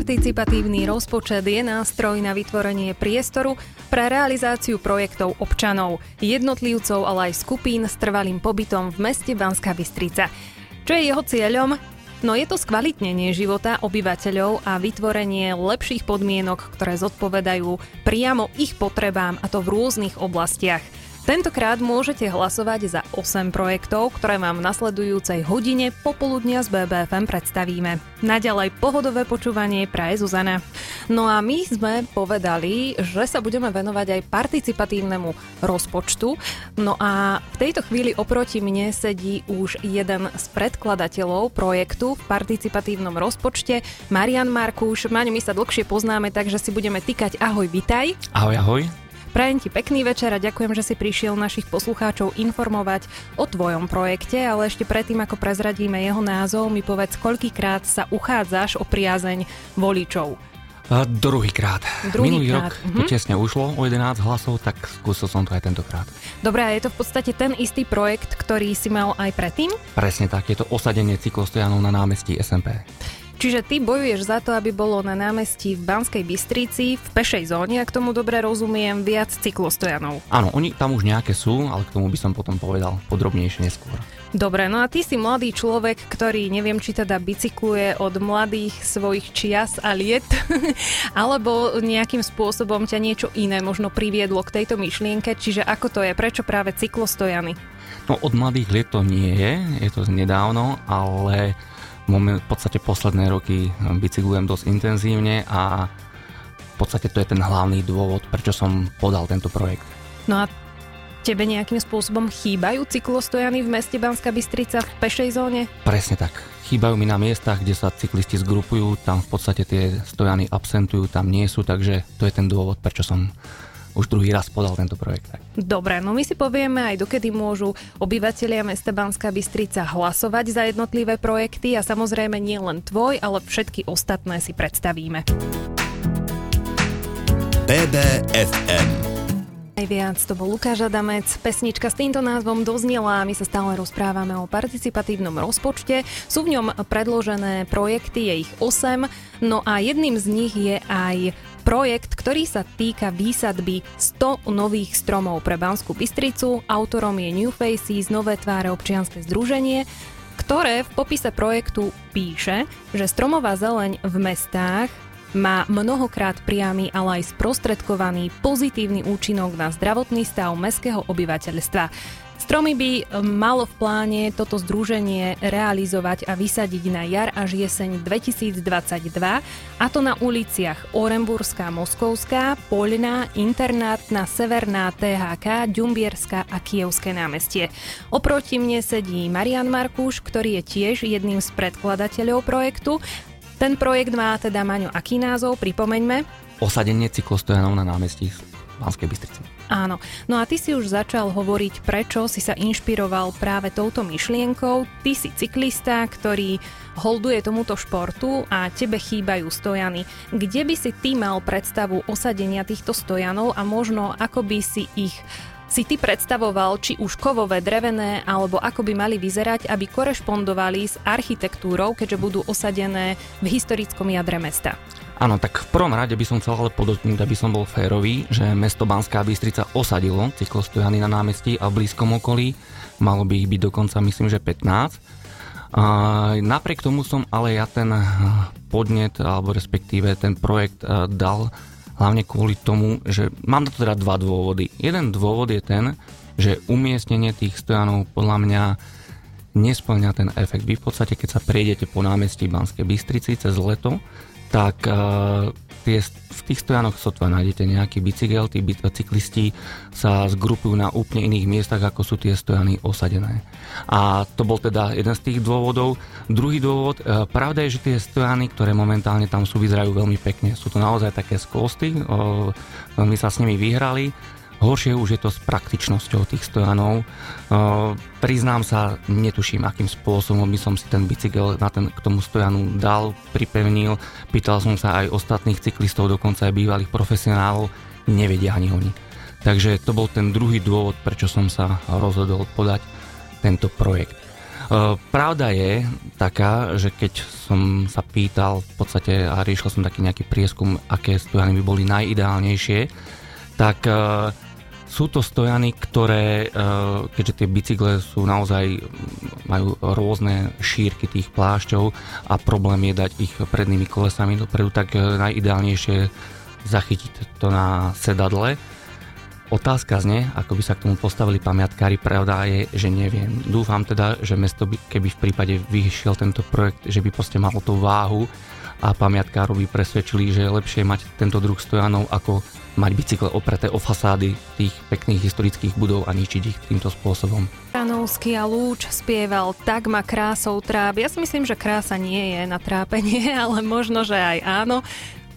Participatívny rozpočet je nástroj na vytvorenie priestoru pre realizáciu projektov občanov, jednotlivcov, ale aj skupín s trvalým pobytom v meste Banská Bystrica. Čo je jeho cieľom? No je to skvalitnenie života obyvateľov a vytvorenie lepších podmienok, ktoré zodpovedajú priamo ich potrebám a to v rôznych oblastiach – Tentokrát môžete hlasovať za 8 projektov, ktoré vám v nasledujúcej hodine popoludnia z BBFM predstavíme. Naďalej pohodové počúvanie praje Zuzana. No a my sme povedali, že sa budeme venovať aj participatívnemu rozpočtu. No a v tejto chvíli oproti mne sedí už jeden z predkladateľov projektu v participatívnom rozpočte, Marian Markuš. Maňo, my sa dlhšie poznáme, takže si budeme týkať ahoj, vitaj. Ahoj, ahoj. Prajem ti pekný večer a ďakujem, že si prišiel našich poslucháčov informovať o tvojom projekte, ale ešte predtým, ako prezradíme jeho názov, mi povedz, koľkýkrát sa uchádzaš o priazeň voličov. Druhýkrát. Druhý Minulý krát. rok to mhm. tesne ušlo o 11 hlasov, tak skúsil som to aj tentokrát. Dobre, a je to v podstate ten istý projekt, ktorý si mal aj predtým? Presne tak, je to osadenie cyklostojanov na námestí SMP. Čiže ty bojuješ za to, aby bolo na námestí v Banskej Bystrici v pešej zóne, ak tomu dobre rozumiem, viac cyklostojanov. Áno, oni tam už nejaké sú, ale k tomu by som potom povedal podrobnejšie neskôr. Dobre, no a ty si mladý človek, ktorý neviem, či teda bicykluje od mladých svojich čias a liet, alebo nejakým spôsobom ťa niečo iné možno priviedlo k tejto myšlienke, čiže ako to je, prečo práve cyklostojany? No od mladých liet to nie je, je to nedávno, ale v podstate posledné roky bicyklujem dosť intenzívne a v podstate to je ten hlavný dôvod, prečo som podal tento projekt. No a tebe nejakým spôsobom chýbajú cyklostojany v meste Banská Bystrica v pešej zóne? Presne tak. Chýbajú mi na miestach, kde sa cyklisti zgrupujú, tam v podstate tie stojany absentujú, tam nie sú, takže to je ten dôvod, prečo som už druhý raz podal tento projekt. Dobre, no my si povieme aj dokedy môžu obyvateľia mesta Banská Bystrica hlasovať za jednotlivé projekty a samozrejme nie len tvoj, ale všetky ostatné si predstavíme. BBFM Najviac to bol Lukáš Adamec. Pesnička s týmto názvom doznela a my sa stále rozprávame o participatívnom rozpočte. Sú v ňom predložené projekty, je ich 8, no a jedným z nich je aj projekt, ktorý sa týka výsadby 100 nových stromov pre Banskú Bystricu. Autorom je New Faces, Nové tváre občianske združenie ktoré v popise projektu píše, že stromová zeleň v mestách má mnohokrát priamy, ale aj sprostredkovaný pozitívny účinok na zdravotný stav mestského obyvateľstva. Stromy by e, malo v pláne toto združenie realizovať a vysadiť na jar až jeseň 2022 a to na uliciach Orenburská, Moskovská, Poľná, Internátna, Severná, THK, Ďumbierská a Kievské námestie. Oproti mne sedí Marian Markuš, ktorý je tiež jedným z predkladateľov projektu ten projekt má teda, Maňo, aký názov? Pripomeňme. Osadenie cyklostojanov na námestí Banskej Bystrici. Áno. No a ty si už začal hovoriť, prečo si sa inšpiroval práve touto myšlienkou. Ty si cyklista, ktorý holduje tomuto športu a tebe chýbajú stojany. Kde by si ty mal predstavu osadenia týchto stojanov a možno ako by si ich si ty predstavoval, či už kovové, drevené, alebo ako by mali vyzerať, aby korešpondovali s architektúrou, keďže budú osadené v historickom jadre mesta? Áno, tak v prvom rade by som chcel ale podotknúť, aby som bol férový, že mesto Banská Bystrica osadilo cyklostojany na námestí a v blízkom okolí. Malo by ich byť dokonca, myslím, že 15. A napriek tomu som ale ja ten podnet, alebo respektíve ten projekt eh, dal hlavne kvôli tomu, že mám na to teda dva dôvody. Jeden dôvod je ten, že umiestnenie tých stojanov podľa mňa nesplňa ten efekt. Vy v podstate, keď sa prejdete po námestí Banskej Bystrici cez leto, tak uh, tie, v tých stojanoch sotva nájdete nejaký bicykel, tí cyklisti sa zgrupujú na úplne iných miestach, ako sú tie stojany osadené. A to bol teda jeden z tých dôvodov. Druhý dôvod, uh, pravda je, že tie stojany, ktoré momentálne tam sú, vyzerajú veľmi pekne. Sú to naozaj také skosty, uh, veľmi sa s nimi vyhrali Horšie už je to s praktičnosťou tých stojanov. Uh, priznám sa, netuším, akým spôsobom by som si ten bicykel na ten, k tomu stojanu dal, pripevnil. Pýtal som sa aj ostatných cyklistov, dokonca aj bývalých profesionálov, nevedia ani oni. Takže to bol ten druhý dôvod, prečo som sa rozhodol podať tento projekt. Pravda je taká, že keď som sa pýtal v podstate a riešil som taký nejaký prieskum, aké stojany by boli najideálnejšie, tak sú to stojany, ktoré, keďže tie bicykle sú naozaj, majú rôzne šírky tých plášťov a problém je dať ich prednými kolesami dopredu, tak najideálnejšie zachytiť to na sedadle Otázka zne, ako by sa k tomu postavili pamiatkári, pravda je, že neviem. Dúfam teda, že mesto by, keby v prípade vyšiel tento projekt, že by proste malo tú váhu a pamiatkárov by presvedčili, že je lepšie mať tento druh stojanov, ako mať bicykle opreté o fasády tých pekných historických budov a ničiť ich týmto spôsobom. Ranovský a Lúč spieval Tak ma krásou tráb. Ja si myslím, že krása nie je na trápenie, ale možno, že aj áno.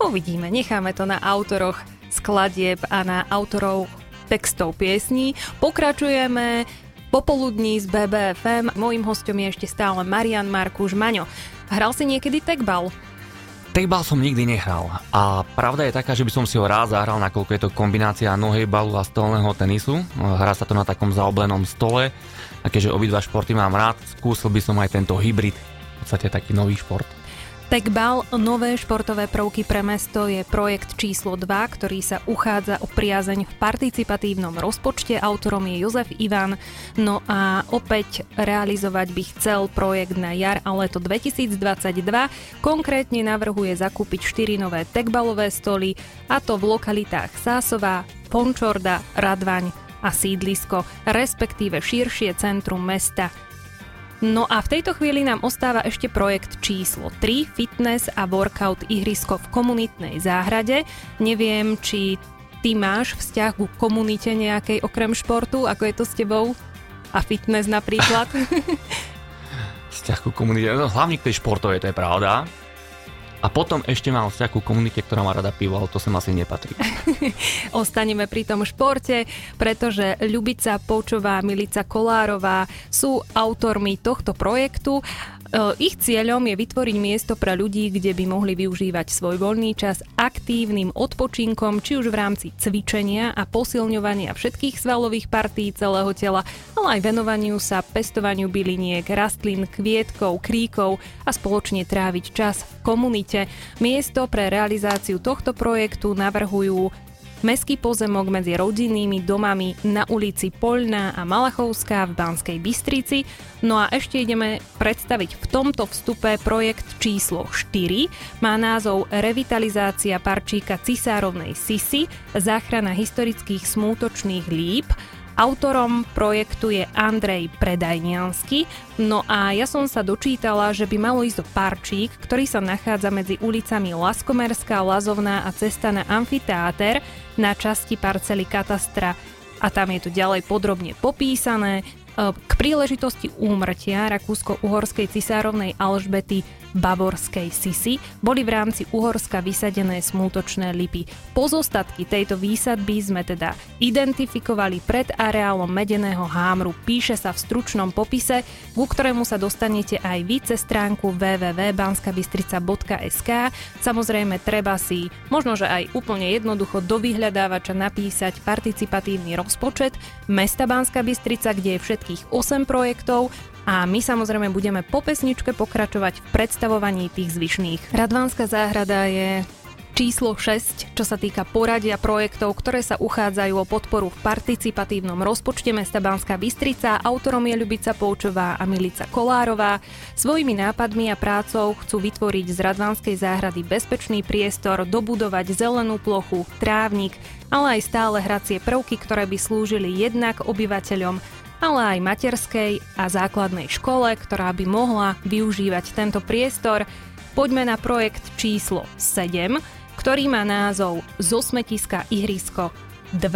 Uvidíme, necháme to na autoroch skladieb a na autorov textov piesní. Pokračujeme popoludní z BBFM. Mojím hostom je ešte stále Marian Markuš Maňo. Hral si niekedy tekbal? Tekbal som nikdy nehral a pravda je taká, že by som si ho rád zahral, nakoľko je to kombinácia nohej balu a stolného tenisu. Hrá sa to na takom zaoblenom stole a keďže obidva športy mám rád, skúsil by som aj tento hybrid, v podstate taký nový šport. Techbal, nové športové prvky pre mesto je projekt číslo 2, ktorý sa uchádza o priazeň v participatívnom rozpočte. Autorom je Jozef Ivan. No a opäť realizovať by chcel projekt na jar a leto 2022. Konkrétne navrhuje zakúpiť 4 nové techbalové stoly a to v lokalitách Sásová, Pončorda, Radvaň a sídlisko, respektíve širšie centrum mesta. No a v tejto chvíli nám ostáva ešte projekt číslo 3, fitness a workout ihrisko v komunitnej záhrade. Neviem, či ty máš vzťah ku komunite nejakej okrem športu, ako je to s tebou? A fitness napríklad? vzťah ku komunite, no, hlavne k tej športovej, to je pravda. A potom ešte mám vzťah ku komunite, ktorá má rada pivo, ale to sem asi nepatrí. Ostaneme pri tom športe, pretože Ľubica Poučová, Milica Kolárová sú autormi tohto projektu. E, ich cieľom je vytvoriť miesto pre ľudí, kde by mohli využívať svoj voľný čas aktívnym odpočinkom, či už v rámci cvičenia a posilňovania všetkých svalových partí celého tela, ale aj venovaniu sa pestovaniu byliniek, rastlín, kvietkov, kríkov a spoločne tráviť čas v komunite. Miesto pre realizáciu tohto projektu navrhujú Mestský pozemok medzi rodinnými domami na ulici Poľná a Malachovská v Banskej Bystrici. No a ešte ideme predstaviť v tomto vstupe projekt číslo 4. Má názov Revitalizácia parčíka Cisárovnej Sisy, záchrana historických smútočných líp Autorom projektu je Andrej Predajniansky, no a ja som sa dočítala, že by malo ísť o parčík, ktorý sa nachádza medzi ulicami Laskomerská, Lazovná a cesta na amfiteáter na časti parcely katastra a tam je to ďalej podrobne popísané. K príležitosti úmrtia Rakúsko-Uhorskej cisárovnej Alžbety Bavorskej Sisi boli v rámci Uhorska vysadené smútočné lipy. Pozostatky tejto výsadby sme teda identifikovali pred areálom medeného hámru. Píše sa v stručnom popise, ku ktorému sa dostanete aj vy cez stránku www.banskabystrica.sk. Samozrejme treba si možno, že aj úplne jednoducho do vyhľadávača napísať participatívny rozpočet mesta Banská Bystrica, kde je všetkých 8 projektov a my samozrejme budeme po pesničke pokračovať v predstavovaní tých zvyšných. Radvánska záhrada je číslo 6, čo sa týka poradia projektov, ktoré sa uchádzajú o podporu v participatívnom rozpočte mesta Banská Bystrica. Autorom je Ľubica Poučová a Milica Kolárová. Svojimi nápadmi a prácou chcú vytvoriť z Radvánskej záhrady bezpečný priestor, dobudovať zelenú plochu, trávnik, ale aj stále hracie prvky, ktoré by slúžili jednak obyvateľom ale aj materskej a základnej škole, ktorá by mohla využívať tento priestor. Poďme na projekt číslo 7, ktorý má názov Zo smetiska ihrisko 2.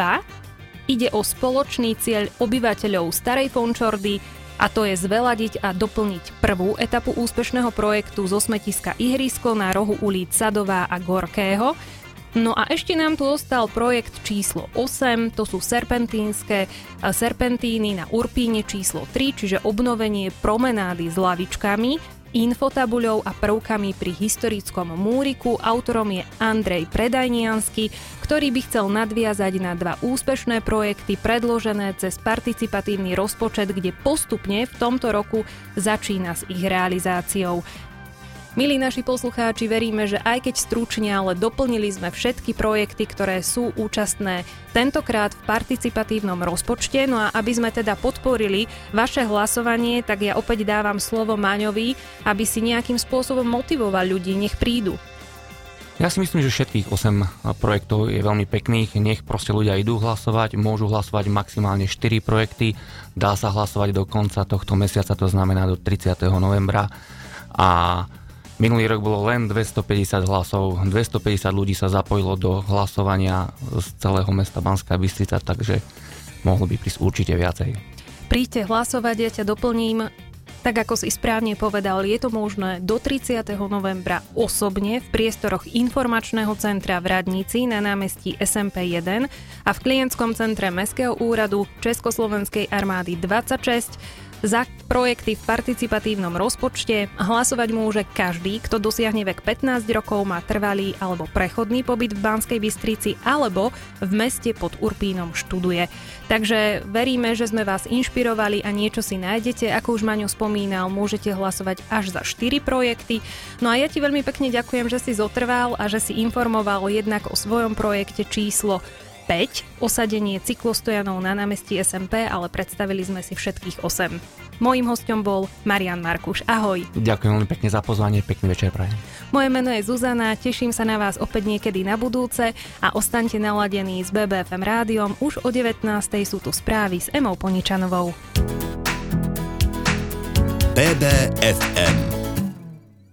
Ide o spoločný cieľ obyvateľov Starej Fončordy, a to je zveladiť a doplniť prvú etapu úspešného projektu zo smetiska Ihrisko na rohu ulic Sadová a Gorkého, No a ešte nám tu ostal projekt číslo 8, to sú serpentínske serpentíny na Urpíne číslo 3, čiže obnovenie promenády s lavičkami infotabuľou a prvkami pri historickom múriku. Autorom je Andrej Predajniansky, ktorý by chcel nadviazať na dva úspešné projekty predložené cez participatívny rozpočet, kde postupne v tomto roku začína s ich realizáciou. Milí naši poslucháči, veríme, že aj keď stručne, ale doplnili sme všetky projekty, ktoré sú účastné tentokrát v participatívnom rozpočte. No a aby sme teda podporili vaše hlasovanie, tak ja opäť dávam slovo Maňovi, aby si nejakým spôsobom motivoval ľudí, nech prídu. Ja si myslím, že všetkých 8 projektov je veľmi pekných, nech proste ľudia idú hlasovať, môžu hlasovať maximálne 4 projekty, dá sa hlasovať do konca tohto mesiaca, to znamená do 30. novembra a Minulý rok bolo len 250 hlasov, 250 ľudí sa zapojilo do hlasovania z celého mesta Banská Bystrica, takže mohlo by prísť určite viacej. Príďte hlasovať, ja ťa doplním. Tak ako si správne povedal, je to možné do 30. novembra osobne v priestoroch informačného centra v Radnici na námestí SMP 1 a v klientskom centre Mestského úradu Československej armády 26 za projekty v participatívnom rozpočte. Hlasovať môže každý, kto dosiahne vek 15 rokov, má trvalý alebo prechodný pobyt v Banskej Bystrici alebo v meste pod Urpínom študuje. Takže veríme, že sme vás inšpirovali a niečo si nájdete. Ako už Maňo spomínal, môžete hlasovať až za 4 projekty. No a ja ti veľmi pekne ďakujem, že si zotrval a že si informoval jednak o svojom projekte číslo 5, osadenie cyklostojanov na námestí SMP, ale predstavili sme si všetkých 8. Mojím hostom bol Marian Markuš. Ahoj. Ďakujem veľmi pekne za pozvanie, pekný večer prajem. Moje meno je Zuzana, teším sa na vás opäť niekedy na budúce a ostaňte naladení s BBFM rádiom. Už o 19. sú tu správy s Emou Poničanovou. BBFM